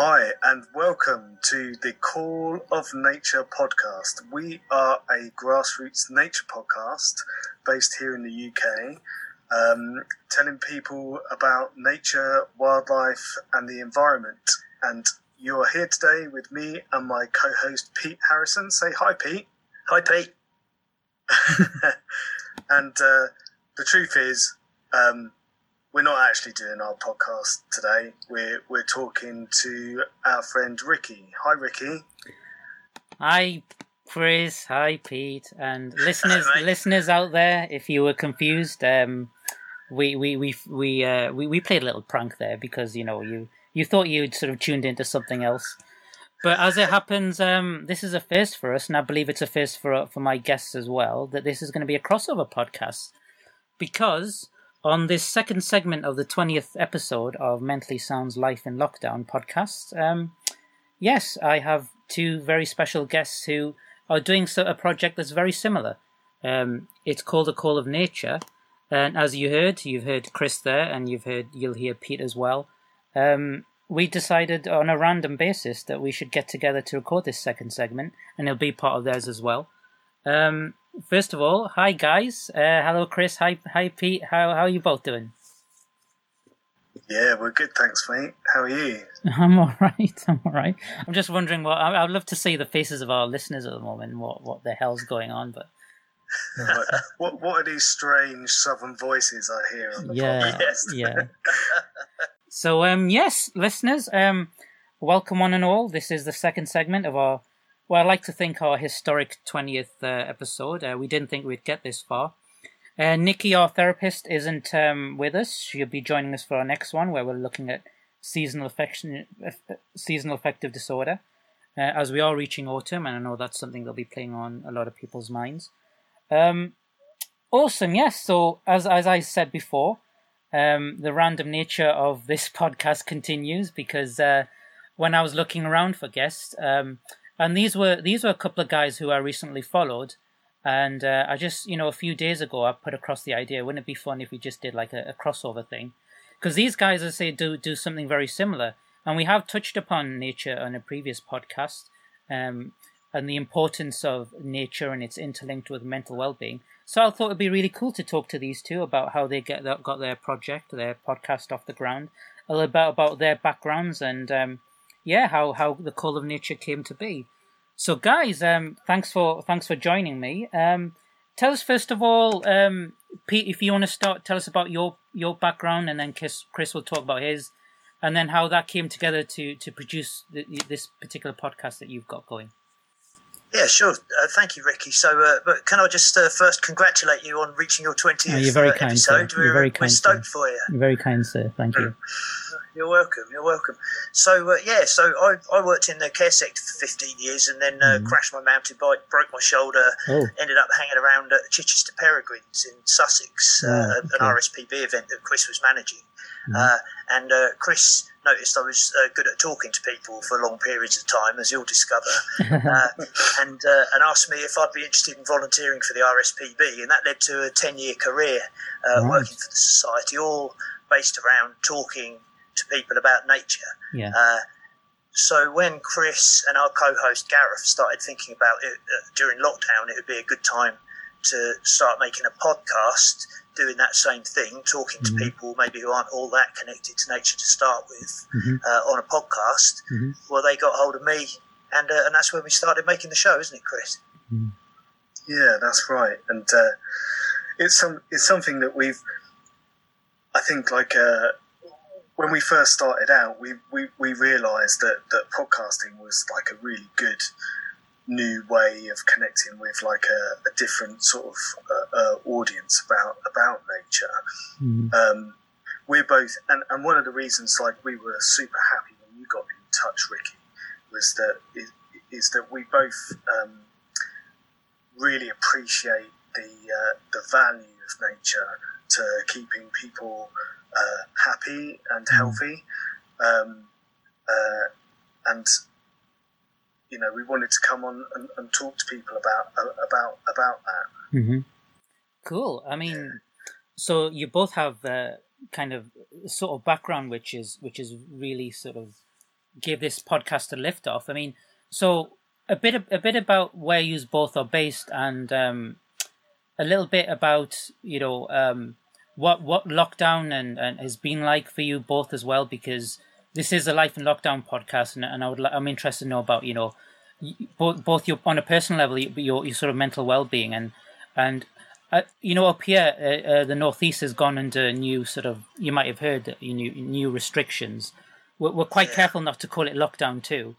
Hi, and welcome to the Call of Nature podcast. We are a grassroots nature podcast based here in the UK, um, telling people about nature, wildlife, and the environment. And you are here today with me and my co host, Pete Harrison. Say hi, Pete. Hi, Pete. and uh, the truth is, um, we're not actually doing our podcast today. We're we're talking to our friend Ricky. Hi, Ricky. Hi, Chris. Hi, Pete, and listeners. listeners out there, if you were confused, um, we we we we uh, we we played a little prank there because you know you you thought you'd sort of tuned into something else. But as it happens, um, this is a first for us, and I believe it's a first for for my guests as well. That this is going to be a crossover podcast because on this second segment of the 20th episode of Mentally Sound's Life in Lockdown podcast, um, yes, I have two very special guests who are doing a project that's very similar. Um, it's called A Call of Nature, and as you heard, you've heard Chris there, and you've heard you'll hear Pete as well. Um, we decided on a random basis that we should get together to record this second segment, and it'll be part of theirs as well. Um, first of all, hi guys. Uh, hello, Chris. Hi, hi, Pete. How how are you both doing? Yeah, we're good, thanks, mate. How are you? I'm all right. I'm all right. I'm just wondering what I, would love to see the faces of our listeners at the moment. What what the hell's going on? But what what are these strange southern voices I hear on the yeah, podcast? yeah. So um, yes, listeners, um, welcome one and all. This is the second segment of our well, I like to think our historic 20th uh, episode. Uh, we didn't think we'd get this far. Uh, Nikki, our therapist, isn't um, with us. She'll be joining us for our next one, where we're looking at seasonal affection, seasonal affective disorder. Uh, as we are reaching autumn, and I know that's something that'll be playing on a lot of people's minds. Um, awesome, yes. So as as I said before, um, the random nature of this podcast continues because uh, when I was looking around for guests, um, and these were these were a couple of guys who I recently followed, and uh, I just you know a few days ago I put across the idea, wouldn't it be fun if we just did like a, a crossover thing? Because these guys, I say, do do something very similar, and we have touched upon nature on a previous podcast, um, and the importance of nature and its interlinked with mental well-being. So I thought it'd be really cool to talk to these two about how they get got their project, their podcast off the ground, a little bit about their backgrounds and um, yeah, how how the call of nature came to be. So, guys, um, thanks for thanks for joining me. Um, tell us first of all, um, Pete, if you want to start, tell us about your your background, and then Chris Chris will talk about his, and then how that came together to to produce the, this particular podcast that you've got going. Yeah, sure. Uh, thank you, Ricky. So, uh, but can I just uh, first congratulate you on reaching your 20th oh, you're very kind, episode? Sir. You're we're, very kind, we're stoked sir. for you. You're very kind, sir. Thank you. You're welcome. You're welcome. So, uh, yeah, so I, I worked in the care sector for 15 years and then mm. crashed my mountain bike, broke my shoulder, oh. ended up hanging around at Chichester Peregrines in Sussex, oh, okay. an RSPB event that Chris was managing. Mm. and Chris noticed I was uh, good at talking to people for long periods of time, as you'll discover, uh, and uh, and asked me if I'd be interested in volunteering for the RSPB, and that led to a ten year career uh, right. working for the society, all based around talking to people about nature. Yeah. Uh, so when Chris and our co-host Gareth started thinking about it uh, during lockdown, it would be a good time to start making a podcast doing that same thing, talking to mm-hmm. people maybe who aren't all that connected to nature to start with mm-hmm. uh, on a podcast. Mm-hmm. Well, they got hold of me, and uh, and that's when we started making the show, isn't it, Chris? Mm-hmm. Yeah, that's right, and uh, it's some it's something that we've, I think, like uh, when we first started out, we we, we realised that that podcasting was like a really good new way of connecting with like a, a different sort of uh, uh, audience about about nature. Mm. Um, we're both, and, and one of the reasons like we were super happy when you got in touch, Ricky, was that is, is that we both um, really appreciate the uh, the value of nature to keeping people uh, happy and mm. healthy. Um, uh, and you know, we wanted to come on and, and talk to people about uh, about about that. Mm-hmm. Cool. I mean, yeah. so you both have uh, kind of sort of background, which is which is really sort of give this podcast a lift off. I mean, so a bit a bit about where you both are based and um, a little bit about you know um, what what lockdown and, and has been like for you both as well because this is a life in lockdown podcast and, and I would I'm interested to know about you know both both your on a personal level your your sort of mental well being and and uh, you know up here uh, uh, the northeast has gone under new sort of you might have heard that new new restrictions. We're, we're quite careful not to call it lockdown too.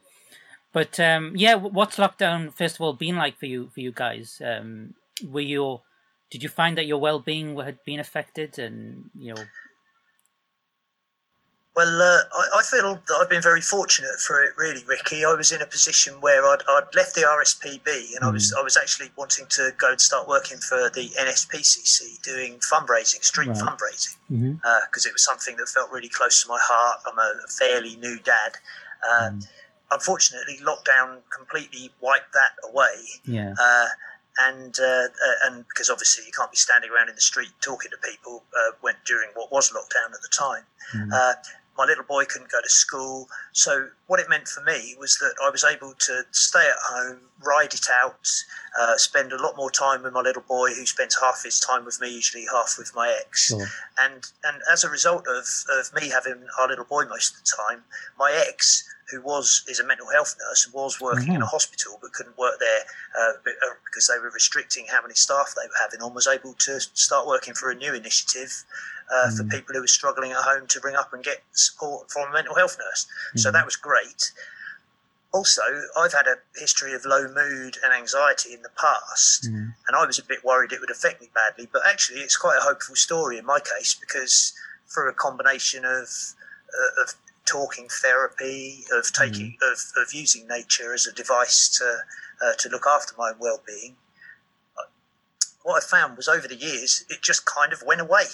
But um, yeah, what's lockdown first of all been like for you for you guys? Um, were you did you find that your well being had been affected, and you know? Well, uh, I, I, feel that I've been very fortunate for it, really, Ricky. I was in a position where I'd, I'd left the RSPB, and mm. I was mm. I was actually wanting to go and start working for the NSPCC, doing fundraising, street right. fundraising, because mm-hmm. uh, it was something that felt really close to my heart. I'm a fairly new dad. Uh, mm unfortunately, lockdown completely wiped that away. Yeah. Uh, and uh, uh, and because obviously you can't be standing around in the street talking to people uh, when during what was lockdown at the time. Mm. My little boy couldn't go to school, so what it meant for me was that I was able to stay at home, ride it out, uh, spend a lot more time with my little boy, who spends half his time with me, usually half with my ex. Sure. And and as a result of, of me having our little boy most of the time, my ex who was is a mental health nurse and was working mm-hmm. in a mm-hmm. hospital but couldn't work there uh, uh, because they were restricting how many staff they were having on, was able to start working for a new initiative uh, mm-hmm. for mm. people who were struggling at home to bring up and get support from a mental health nurse. Mm-hmm. So that was great. Also, I've had a history of low mood and anxiety in the past, mm-hmm. and I was a bit worried it would affect me badly. But actually, it's quite a hopeful story in my case because through a combination of uh, of talking therapy, of taking mm. of, of using nature as a device to uh, to look after my well being. What I found was over the years, it just kind of went away.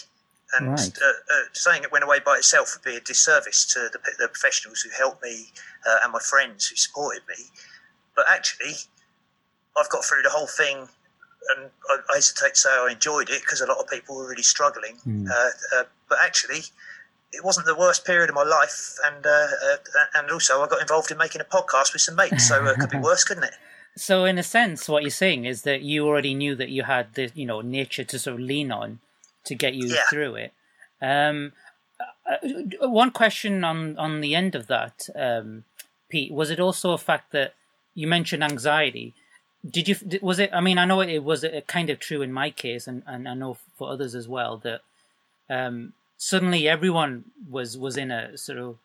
And right. uh, uh, saying it went away by itself would be a disservice to the, the professionals who helped me uh, and my friends who supported me. But actually, I've got through the whole thing and I, hesitate to say I enjoyed it because a lot of people were really struggling. Mm. Uh, uh, but actually, it wasn't the worst period of my life, and uh, uh, and also I got involved in making a podcast with some mates, so it could be worse, couldn't it? So, in a sense, what you're saying is that you already knew that you had the you know nature to sort of lean on to get you yeah. through it. Um, uh, one question on on the end of that, um, Pete, was it also a fact that you mentioned anxiety? Did you was it? I mean, I know it was kind of true in my case, and, and I know for others as well that um, suddenly everyone was was in a sort of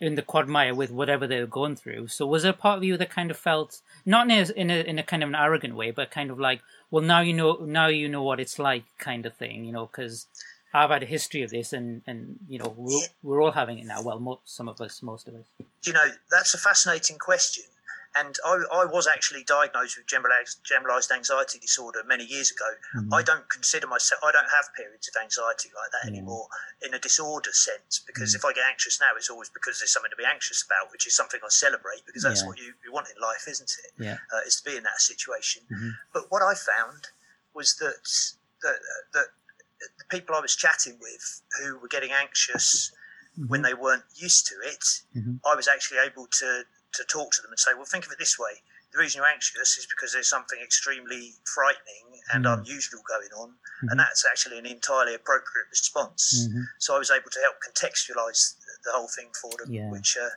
in the quagmire with whatever they were going through. So was there a part of you that kind of felt not in a, in a in a kind of an arrogant way, but kind of like, well, now you know, now you know what it's like, kind of thing, you know, because I've had a history of this, and and you know, we're, we're all having it now. Well, most, some of us, most of us. You know, that's a fascinating question and I, I, was actually diagnosed with generalized, generalized anxiety disorder many years ago. Mm-hmm. I don't consider myself, I don't have periods of anxiety like that mm-hmm. anymore in a disorder sense because mm-hmm. if I get anxious now, it's always because there's something to be anxious about, which is something I celebrate because that's yeah. what you, you, want in life, isn't it? Yeah. Uh, is to be in that situation. Mm-hmm. But what I found was that, that, that the people I was chatting with who were getting anxious when mm-hmm. they weren't used to it, mm-hmm. I was actually able to to talk to them and say, well, think of it this way. The reason you're anxious is because there's something extremely frightening and mm. unusual going on, mm-hmm. and that's actually an entirely appropriate response. Mm-hmm. So I was able to help contextualize the whole thing for them, yeah. which, uh,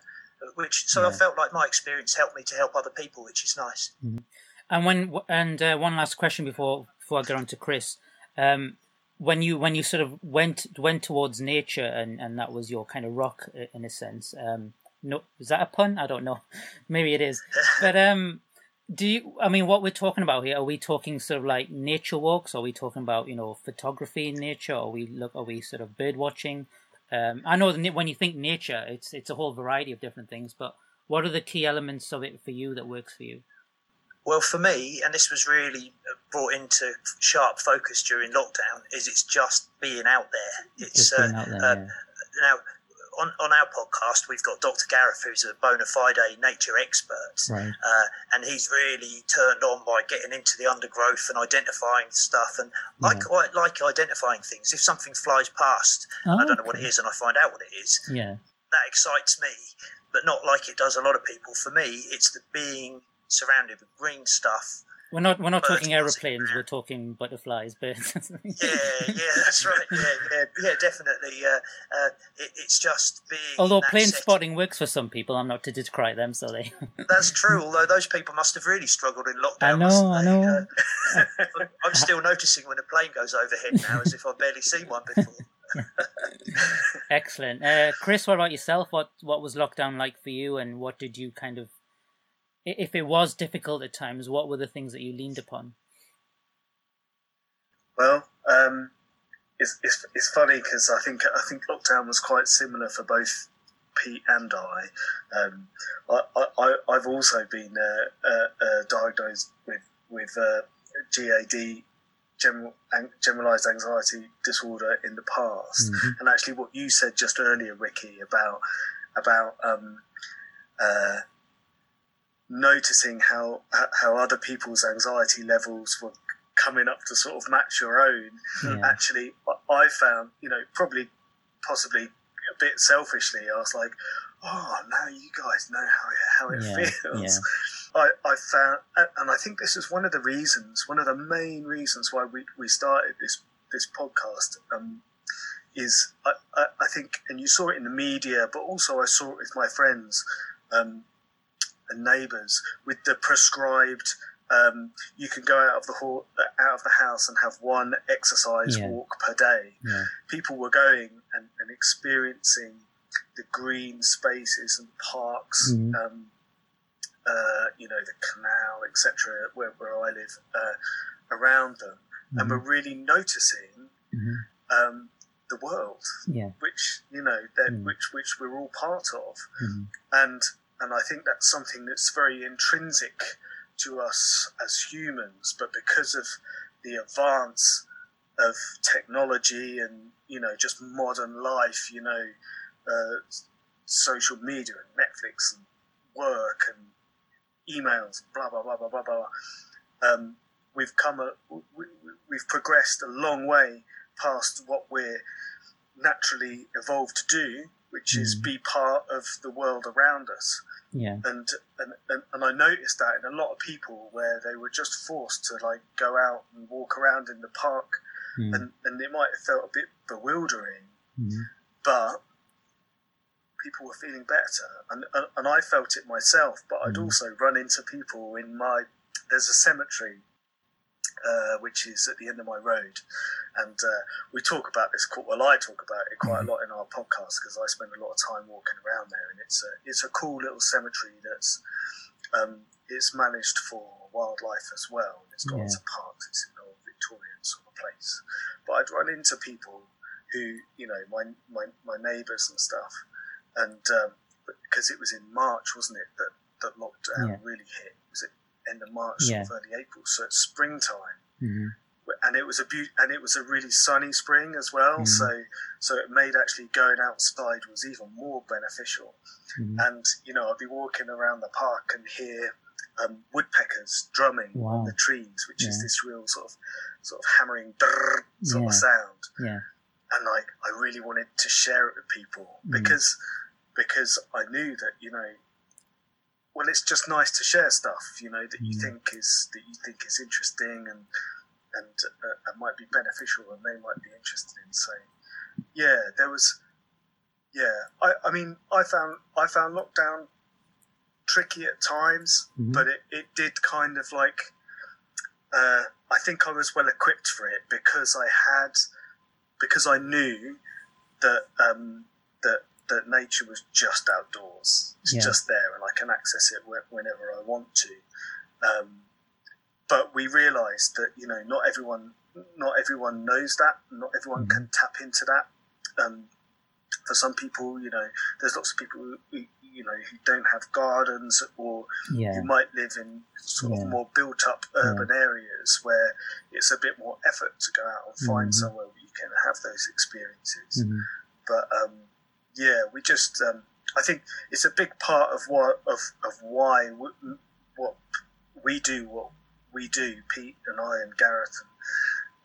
which so yeah. I felt like my experience helped me to help other people, which is nice. Mm-hmm. And when and uh, one last question before before I get on to Chris, um, when you when you sort of went went towards nature and and that was your kind of rock in a sense. Um, no, is that a pun? I don't know. Maybe it is. But um, do you? I mean, what we're talking about here? Are we talking sort of like nature walks? Are we talking about you know photography in nature? Are we look? Are we sort of bird watching? Um, I know when you think nature, it's it's a whole variety of different things. But what are the key elements of it for you that works for you? Well, for me, and this was really brought into sharp focus during lockdown, is it's just being out there. It's just being uh, out there, uh, yeah. now on, on our podcast, we've got Dr. Gareth, who's a bona fide nature expert, right. uh, and he's really turned on by getting into the undergrowth and identifying stuff. And yeah. I quite like identifying things. If something flies past, oh, I don't know what it is, and I find out what it is. Yeah. that excites me, but not like it does a lot of people. For me, it's the being surrounded with green stuff we're not we're not talking aeroplanes. We're talking butterflies. But yeah, yeah, that's right. Yeah, yeah, yeah definitely. Uh, uh, it, it's just being. Although plane setting. spotting works for some people, I'm not to decry them. So they. that's true. Although those people must have really struggled in lockdown. I know. I know. Uh, I'm still noticing when a plane goes overhead now, as if I've barely seen one before. Excellent, uh, Chris. What about yourself? What what was lockdown like for you, and what did you kind of if it was difficult at times, what were the things that you leaned upon? Well, um, it's, it's, it's funny because I think I think lockdown was quite similar for both Pete and I. Um, I, I have also been uh, uh, uh, diagnosed with with uh, GAD, general generalized anxiety disorder, in the past. Mm-hmm. And actually, what you said just earlier, Ricky, about about um, uh, noticing how how other people's anxiety levels were coming up to sort of match your own. Yeah. Actually, I found, you know, probably, possibly a bit selfishly, I was like, oh, now you guys know how it, how it yeah. feels. Yeah. I, I found, and I think this is one of the reasons, one of the main reasons why we, we started this this podcast. Um, is I, I, I think, and you saw it in the media, but also I saw it with my friends. Um, and neighbours with the prescribed. Um, you can go out of the hall, out of the house and have one exercise yeah. walk per day. Yeah. People were going and, and, experiencing the green spaces and parks, mm-hmm. um, uh, you know, the canal, etc., where, where I live, uh, around them, mm-hmm. and we're really noticing mm-hmm. um, the world, yeah. which you know, that mm. which which we're all part of, mm-hmm. and and I think that's something that's very intrinsic to us as humans. But because of the advance of technology and you know just modern life, you know, uh, social media and Netflix and work and emails, blah blah blah blah blah blah. Um, we've come a, we, we've progressed a long way past what we're naturally evolved to do, which is be part of the world around us. Yeah. And, and, and and I noticed that in a lot of people where they were just forced to like go out and walk around in the park, mm. and and it might have felt a bit bewildering, mm. but people were feeling better, and, and and I felt it myself. But I'd mm. also run into people in my there's a cemetery uh, which is at the end of my road. And uh, we talk about this. Well, I talk about it quite a mm-hmm. lot in our podcast because I spend a lot of time walking around there, and it's a it's a cool little cemetery that's um, it's managed for wildlife as well. It's got yeah. lots of parks. It's an old Victorian sort of place. But I'd run into people who, you know, my my, my neighbours and stuff, and um, because it was in March, wasn't it, that that lockdown yeah. really hit? Was it end of March, yeah. early April. So it's springtime, mm-hmm. and it was a be- and it was a really sunny spring as well. Mm-hmm. So so it made actually going outside was even more beneficial. Mm-hmm. And you know, I'd be walking around the park and hear um, woodpeckers drumming wow. on the trees, which yeah. is this real sort of sort of hammering sort yeah. of sound. Yeah. And like I really wanted to share it with people mm. because because I knew that you know well, it's just nice to share stuff, you know, that you mm. think is that you think is interesting and and, uh, and might be beneficial, and they might be interested in. So, yeah, there was, yeah, I, I mean, I found I found lockdown tricky at times, mm-hmm. but it, it did kind of like, uh, I think I was well equipped for it because I had, because I knew that um, that that nature was just outdoors. It's yeah. just there, and I can access it whenever I want to. Um, but we realised that you know not everyone not everyone knows that. Not everyone mm-hmm. can tap into that. Um, for some people, you know, there's lots of people who, you know who don't have gardens or yeah. who might live in sort yeah. of more built up urban yeah. areas where it's a bit more effort to go out and find mm-hmm. somewhere where you can have those experiences. Mm-hmm. But um, yeah, we just um, I think it's a big part of what of of why we, what we do what we do, Pete and I and Gareth,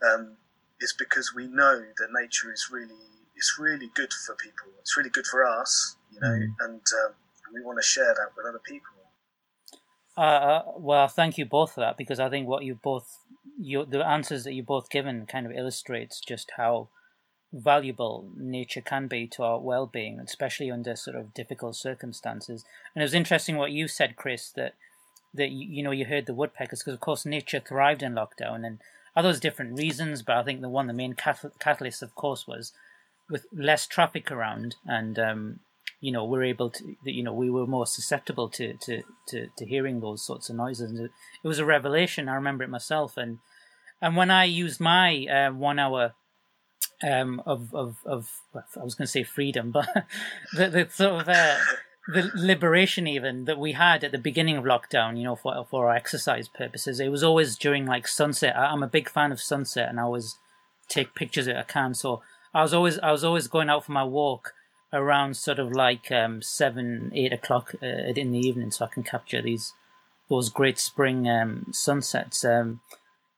um, is because we know that nature is really it's really good for people. It's really good for us, you know, mm. and um, we want to share that with other people. Uh, uh, well, thank you both for that because I think what you both, you, the answers that you both given kind of illustrates just how valuable nature can be to our well-being, especially under sort of difficult circumstances. And it was interesting what you said, Chris, that that you, know you heard the woodpeckers because of course nature thrived in lockdown and others different reasons, but I think the one the main catalyst, of course, was with less traffic around and um, you know we're able to you know we were more susceptible to to to, to hearing those sorts of noises. And It was a revelation. I remember it myself and. And when I used my uh, one hour um, of of of I was going to say freedom, but the, the sort of uh, the liberation even that we had at the beginning of lockdown, you know, for for our exercise purposes. It was always during like sunset. I, am a big fan of sunset, and I always take pictures at a can. So I was always I was always going out for my walk around sort of like um, seven eight o'clock uh, in the evening, so I can capture these those great spring um, sunsets. Um,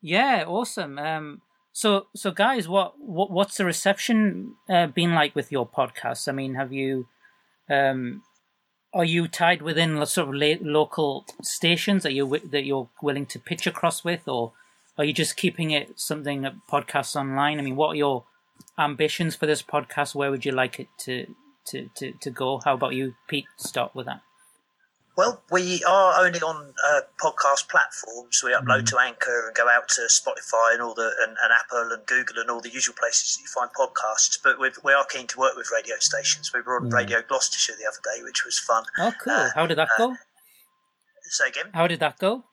yeah, awesome. So, so guys, what, what what's the reception uh, been like with your podcast? I mean, have you, um, are you tied within sort of la- local stations that you that you're willing to pitch across with, or are you just keeping it something that podcasts online? I mean, what are your ambitions for this podcast? Where would you like it to to to, to go? How about you, Pete? Start with that. Well, we are only on uh, podcast platforms. We upload mm. to Anchor and go out to Spotify and all the and, and, Apple and Google and all the usual places that you find podcasts. But we are keen to work with radio stations. We were on mm. Radio Gloucestershire the other day, which was fun. Oh, cool! Uh, How did that uh, go? Say again. How did that go?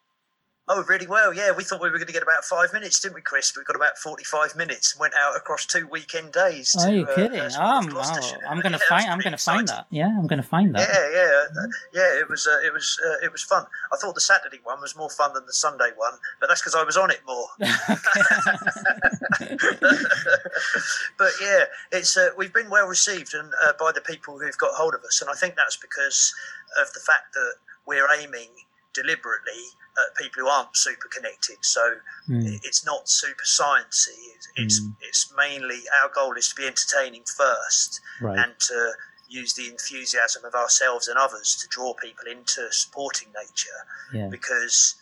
Oh, really well. Yeah, we thought we were going to get about five minutes, didn't we, Chris? But we got about forty-five minutes went out across two weekend days. To, Are you uh, kidding? Uh, oh, I'm going to yeah, find. I'm going to find that. Yeah, I'm going to find that. Yeah, yeah, uh, yeah. It was, uh, it was, uh, it was fun. I thought the Saturday one was more fun than the Sunday one, but that's because I was on it more. but yeah, it's uh, we've been well received and by the people who've got hold of us, and I think that's because of the fact that we're aiming deliberately at people who aren't super connected. So mm. it's not super sciencey. It's it's, mm. it's, mainly our goal is to be entertaining first right. and to use the enthusiasm of ourselves and others to draw people into supporting nature yeah. because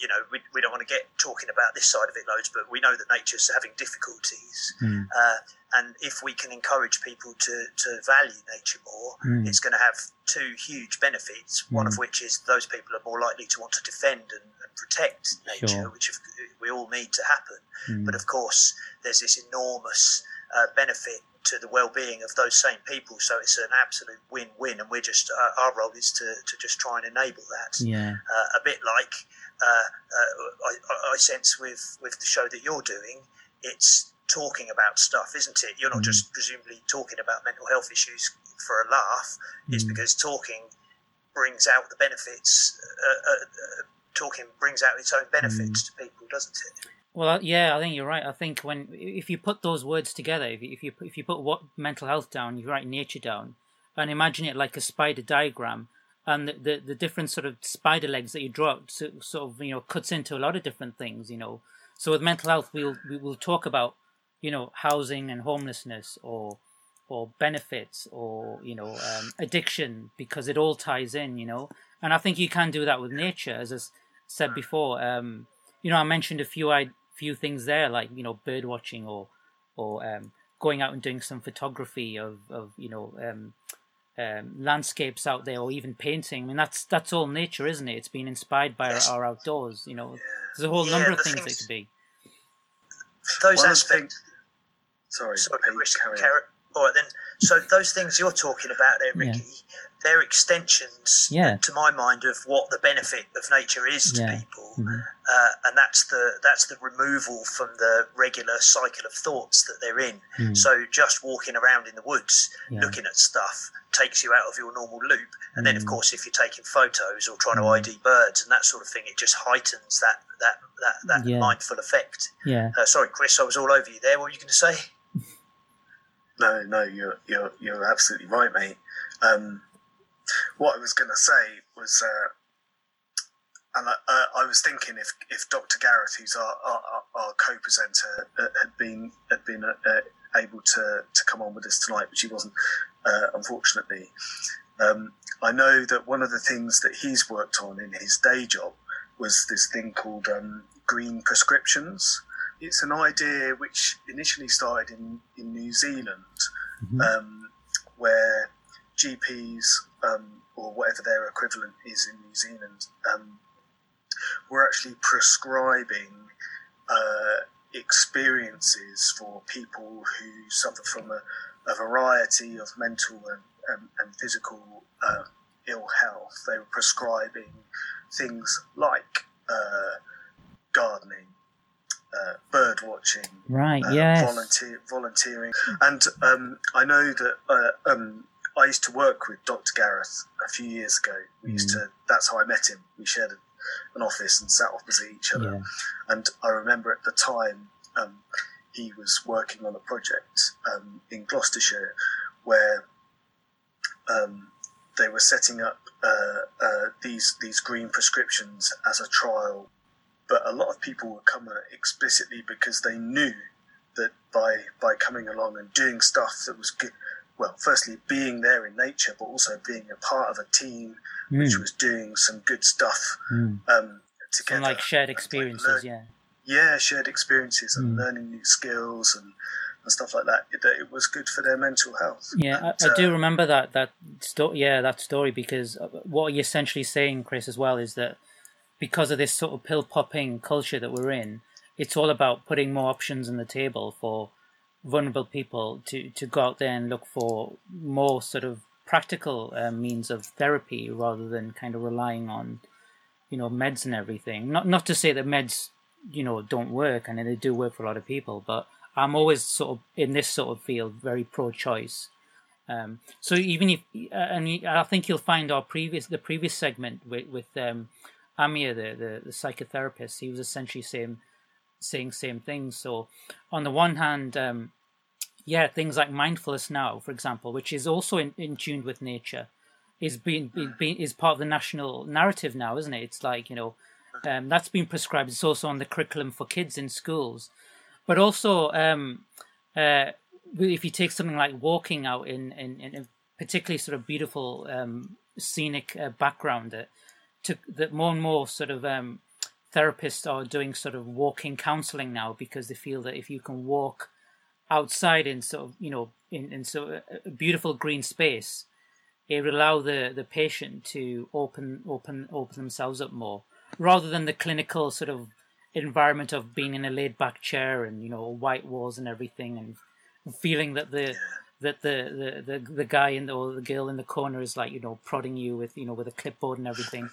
you know, we, we don't want to get talking about this side of it loads, but we know that nature's having difficulties. Mm. Uh, and if we can encourage people to, to value nature more, mm. it's going to have two huge benefits. Mm. One of which is those people are more likely to want to defend and, and protect nature, sure. which we all need to happen. Hmm. But of course, there's this enormous uh, benefit to the well-being of those same people. So it's an absolute win-win, and we're just uh, our role is to, to just try and enable that. Yeah. Uh, a bit like I, I, sense with with the show that you're doing, it's talking about stuff, isn't it? You're not mm. just presumably talking about mental health issues for a laugh. Mm. It's because talking brings out the benefits. Uh, talking brings out its own benefits mm. to people, doesn't it? Well, yeah, I think you're right. I think when if you put those words together, if you if you, if you put what mental health down, you write nature down, and imagine it like a spider diagram, and the, the, the different sort of spider legs that you draw so, sort of you know cuts into a lot of different things. You know, so with mental health, we'll we will talk about you know housing and homelessness or or benefits or you know um, addiction because it all ties in. You know, and I think you can do that with nature, as I said before. Um, you know, I mentioned a few I few things there, like you know, bird watching or or um, going out and doing some photography of of you know um, landscapes out there, or even painting. I mean, that's that's all nature, isn't it? It's been inspired by yes. our, our, outdoors. You know, there's a whole yeah, number of things, things it could be. Those aspects. Sorry, sorry, All right then. So those things you're talking about there, Ricky, yeah they're extensions, yeah. to my mind, of what the benefit of nature is to yeah. people, mm-hmm. uh, and that's the that's the removal from the regular cycle of thoughts that they're in. Mm. So just walking around in the woods, yeah. looking at stuff, takes you out of your normal loop. And mm. then, of mm. course, if you're taking photos or trying to mm. ID birds and that sort of thing, it just heightens that that that, that mindful effect. Yeah. Uh, sorry, Chris, I was all over you there. What were you going to say? No, no, you're you're you're absolutely right, mate. Um, what I was going to say was, uh, and I, uh, I, was thinking if, if Dr. Gareth, who's our, our, our co-presenter, uh, had been had been uh, able to, to come on with us tonight, but she wasn't, uh, unfortunately. Um, I know that one of the things that he's worked on in his day job was this thing called um, green prescriptions. It's an idea which initially started in, in New Zealand, mm-hmm. um, where GPs um, or whatever their equivalent is in New Zealand um, were actually prescribing uh, experiences for people who suffer from a, a variety of mental and, and, and physical uh, ill health. They were prescribing things like uh, gardening, uh, bird watching, right? Uh, yes, volunteer, volunteering, and um, I know that uh, um, I used to work with Dr. Gareth a few years ago. We mm. used to. That's how I met him. We shared a, an office and sat opposite each other. Yeah. And I remember at the time um, he was working on a project um, in Gloucestershire where um, they were setting up uh, uh, these these green prescriptions as a trial. But a lot of people were coming explicitly because they knew that by by coming along and doing stuff that was good, well, firstly being there in nature, but also being a part of a team mm. which was doing some good stuff mm. um, together. Some like shared experiences, like learn, yeah. Yeah, shared experiences and mm. learning new skills and, and stuff like that. It, it was good for their mental health. Yeah, and, I, I, do uh, remember that that story. Yeah, that story because uh, what you're essentially saying, Chris, as well, is that because of this sort of pill popping culture that we're in, it's all about putting more options on the table for vulnerable people to to go out there and look for more sort of practical uh, means of therapy rather than kind of relying on you know meds and everything. Not not to say that meds you know don't work and they do work for a lot of people but i'm always sort of in this sort of field very pro choice um, so even if uh, and i think you'll find our previous the previous segment with with um, amir the, the the psychotherapist he was essentially saying saying same things. So, on the one hand, um, yeah, things like mindfulness now, for example, which is also in, in tune with nature, is being, being is part of the national narrative now, isn't it? It's like you know, um, that's been prescribed. It's also on the curriculum for kids in schools, but also um, uh, if you take something like walking out in in, in a particularly sort of beautiful um, scenic uh, background that that more and more sort of um, therapists are doing sort of walking counseling now because they feel that if you can walk outside in sort of you know in, in so a beautiful green space it will allow the the patient to open open open themselves up more rather than the clinical sort of environment of being in a laid back chair and you know white walls and everything and feeling that the that the the the, the guy in the, or the girl in the corner is like you know prodding you with you know with a clipboard and everything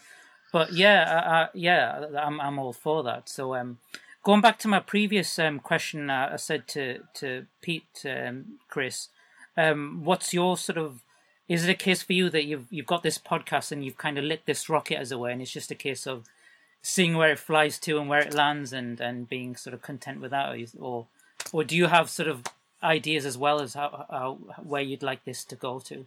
but yeah, uh, uh, yeah, I'm I'm all for that. So um, going back to my previous um question, uh, I said to to Pete, um, Chris, um, what's your sort of is it a case for you that you've you've got this podcast and you've kind of lit this rocket as a way, and it's just a case of seeing where it flies to and where it lands, and and being sort of content with that, or or do you have sort of ideas as well as how, how where you'd like this to go to?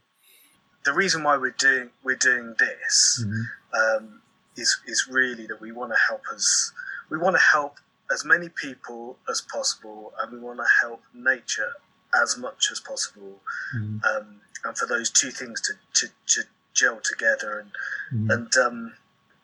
The reason why we're doing we're doing this mm-hmm. um, is is really that we want to help us. We want to help as many people as possible, and we want to help nature as much as possible. Mm. Um, and for those two things to, to, to gel together, and mm. and um,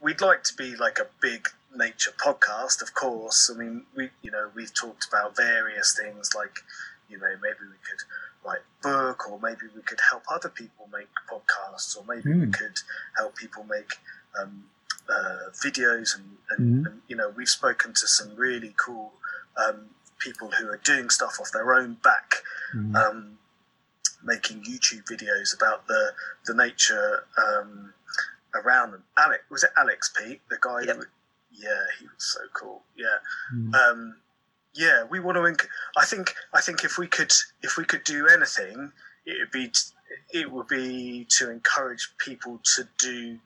we'd like to be like a big nature podcast, of course. I mean, we you know we've talked about various things like you know maybe we could write a book, or maybe we could help other people make podcasts, or maybe mm. we could help people make um, uh, videos and, and, mm-hmm. and, you know we've spoken to some really cool um, people who are doing stuff off their own back mm-hmm. um, making youtube videos about the the nature um, around them alex was it alex pete the guy yep. who, yeah he was so cool yeah mm-hmm. yeah we want to inc- i think i think if we could if we could do anything it would be it would be to encourage people to do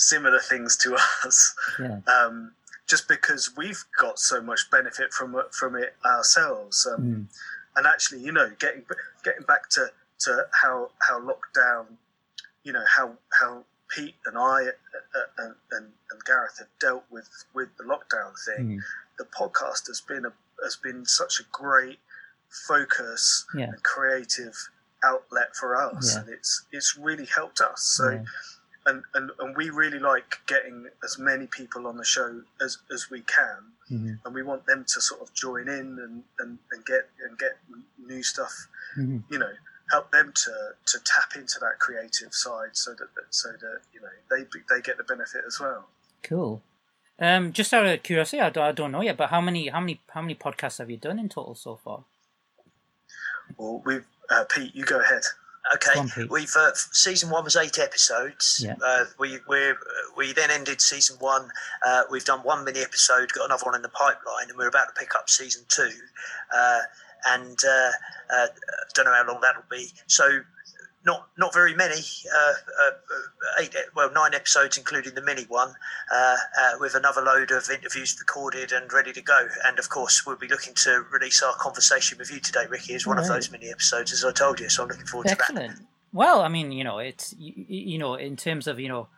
similar things to us. Yeah. Um, just because we've got so much benefit from from it ourselves, um, mm. and actually, you know, getting getting back to, to how how lockdown, you know, how how Pete and I uh, and, and, and Gareth have dealt with with the lockdown thing. Mm. The podcast has been a has been such a great focus yeah. and creative outlet for us, Yeah. and it's it's really helped us. So. Yeah. And, and, and we really like getting as many people on the show as, as we can Mhm. and we want them to sort of join in and, and, and get and get new stuff Mhm. you know help them to to tap into that creative side so that that- so that you know they they get the benefit as well Cool. Um, just out of curiosity, I don't, I don't know yet, but how many how many how many podcasts have you done in total so far? well we've uh, pete you go ahead Okay, Go on, Pete. we've uh, season one was eight episodes. Yeah. Uh, we we we then ended season one. Uh, we've done one mini episode, got another one in the pipeline, and we're about to pick up season two. Uh, and uh, uh, don't know how long that'll be. So not not very many. Uh, uh, eight well nine episodes, including the mini one, uh, uh, with another load of interviews recorded and ready to go. And of course, we'll be looking to release our conversation with you today, Ricky, as one of those mini episodes, as I told you. So I'm looking forward to that. Excellent. Well, I mean, you know, it's you, you know, in terms of you know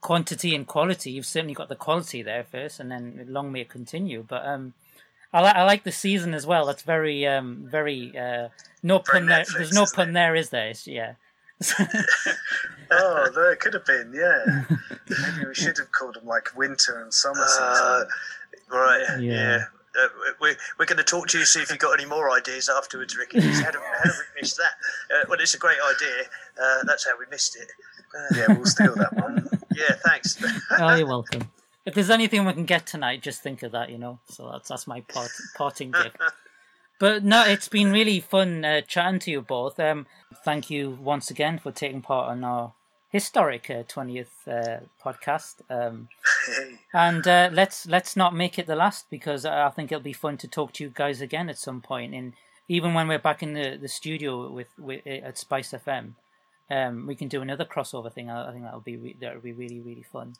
quantity and quality, you've certainly got the quality there first, and then long may it continue. But um, I, li- I like the season as well. That's very um very uh no Very pun there. Netflix, There's no pun it? there, is there? It's- yeah. oh there could have been yeah maybe we should have called them like winter and summer Uh, season right, Yeah. yeah. Uh, we're, we're going to talk to you, see if you've got any more ideas afterwards, Ricky. How have, how have we missed that? Uh, well, it's a great idea. Uh, that's how we missed it. Uh, yeah we'll steal that one yeah, thanks. oh, you're welcome. If there's anything we can get tonight, just think of that, you know. So that's that's my part, parting gift. But no, it's been really fun uh, chatting to you both. Um, thank you once again for taking part on our historic uh, 20th uh, podcast. Um, and uh, let's let's not make it the last because I think it'll be fun to talk to you guys again at some point. And even when we're back in the, the studio with, with at Spice FM, um, we can do another crossover thing. I, I think that'll be re- that'll be really really fun.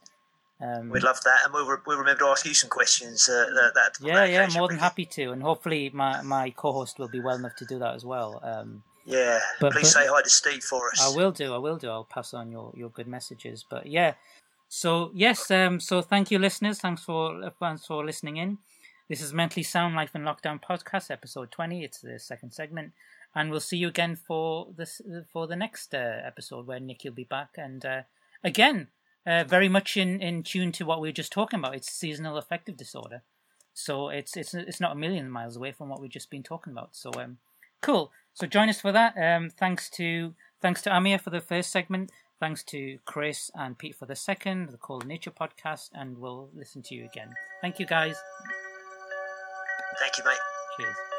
Um, We'd love that, and we'll, re- we'll remember to ask you some questions. Uh, that, that, yeah, that yeah, more than happy to, and hopefully my, my co-host will be well enough to do that as well. Um, Yeah, But- please but- say hi to Steve for us. I will do. I will do. I'll pass on your, your good messages. But yeah, so yes. Um. So thank you, listeners. Thanks for thanks for listening in. This is Mentally Sound Life in Lockdown podcast, episode twenty. It's the second segment, and we'll see you again for this for the next uh, episode where Nick will be back and uh, again. Uh, very much in, in tune to what we were just talking about. It's seasonal affective disorder, so it's it's it's not a million miles away from what we've just been talking about. So um, cool. So join us for that. Um, thanks to thanks to Amir for the first segment. Thanks to Chris and Pete for the second, the Call of Nature podcast, and we'll listen to you again. Thank you guys. Thank you, mate. Cheers.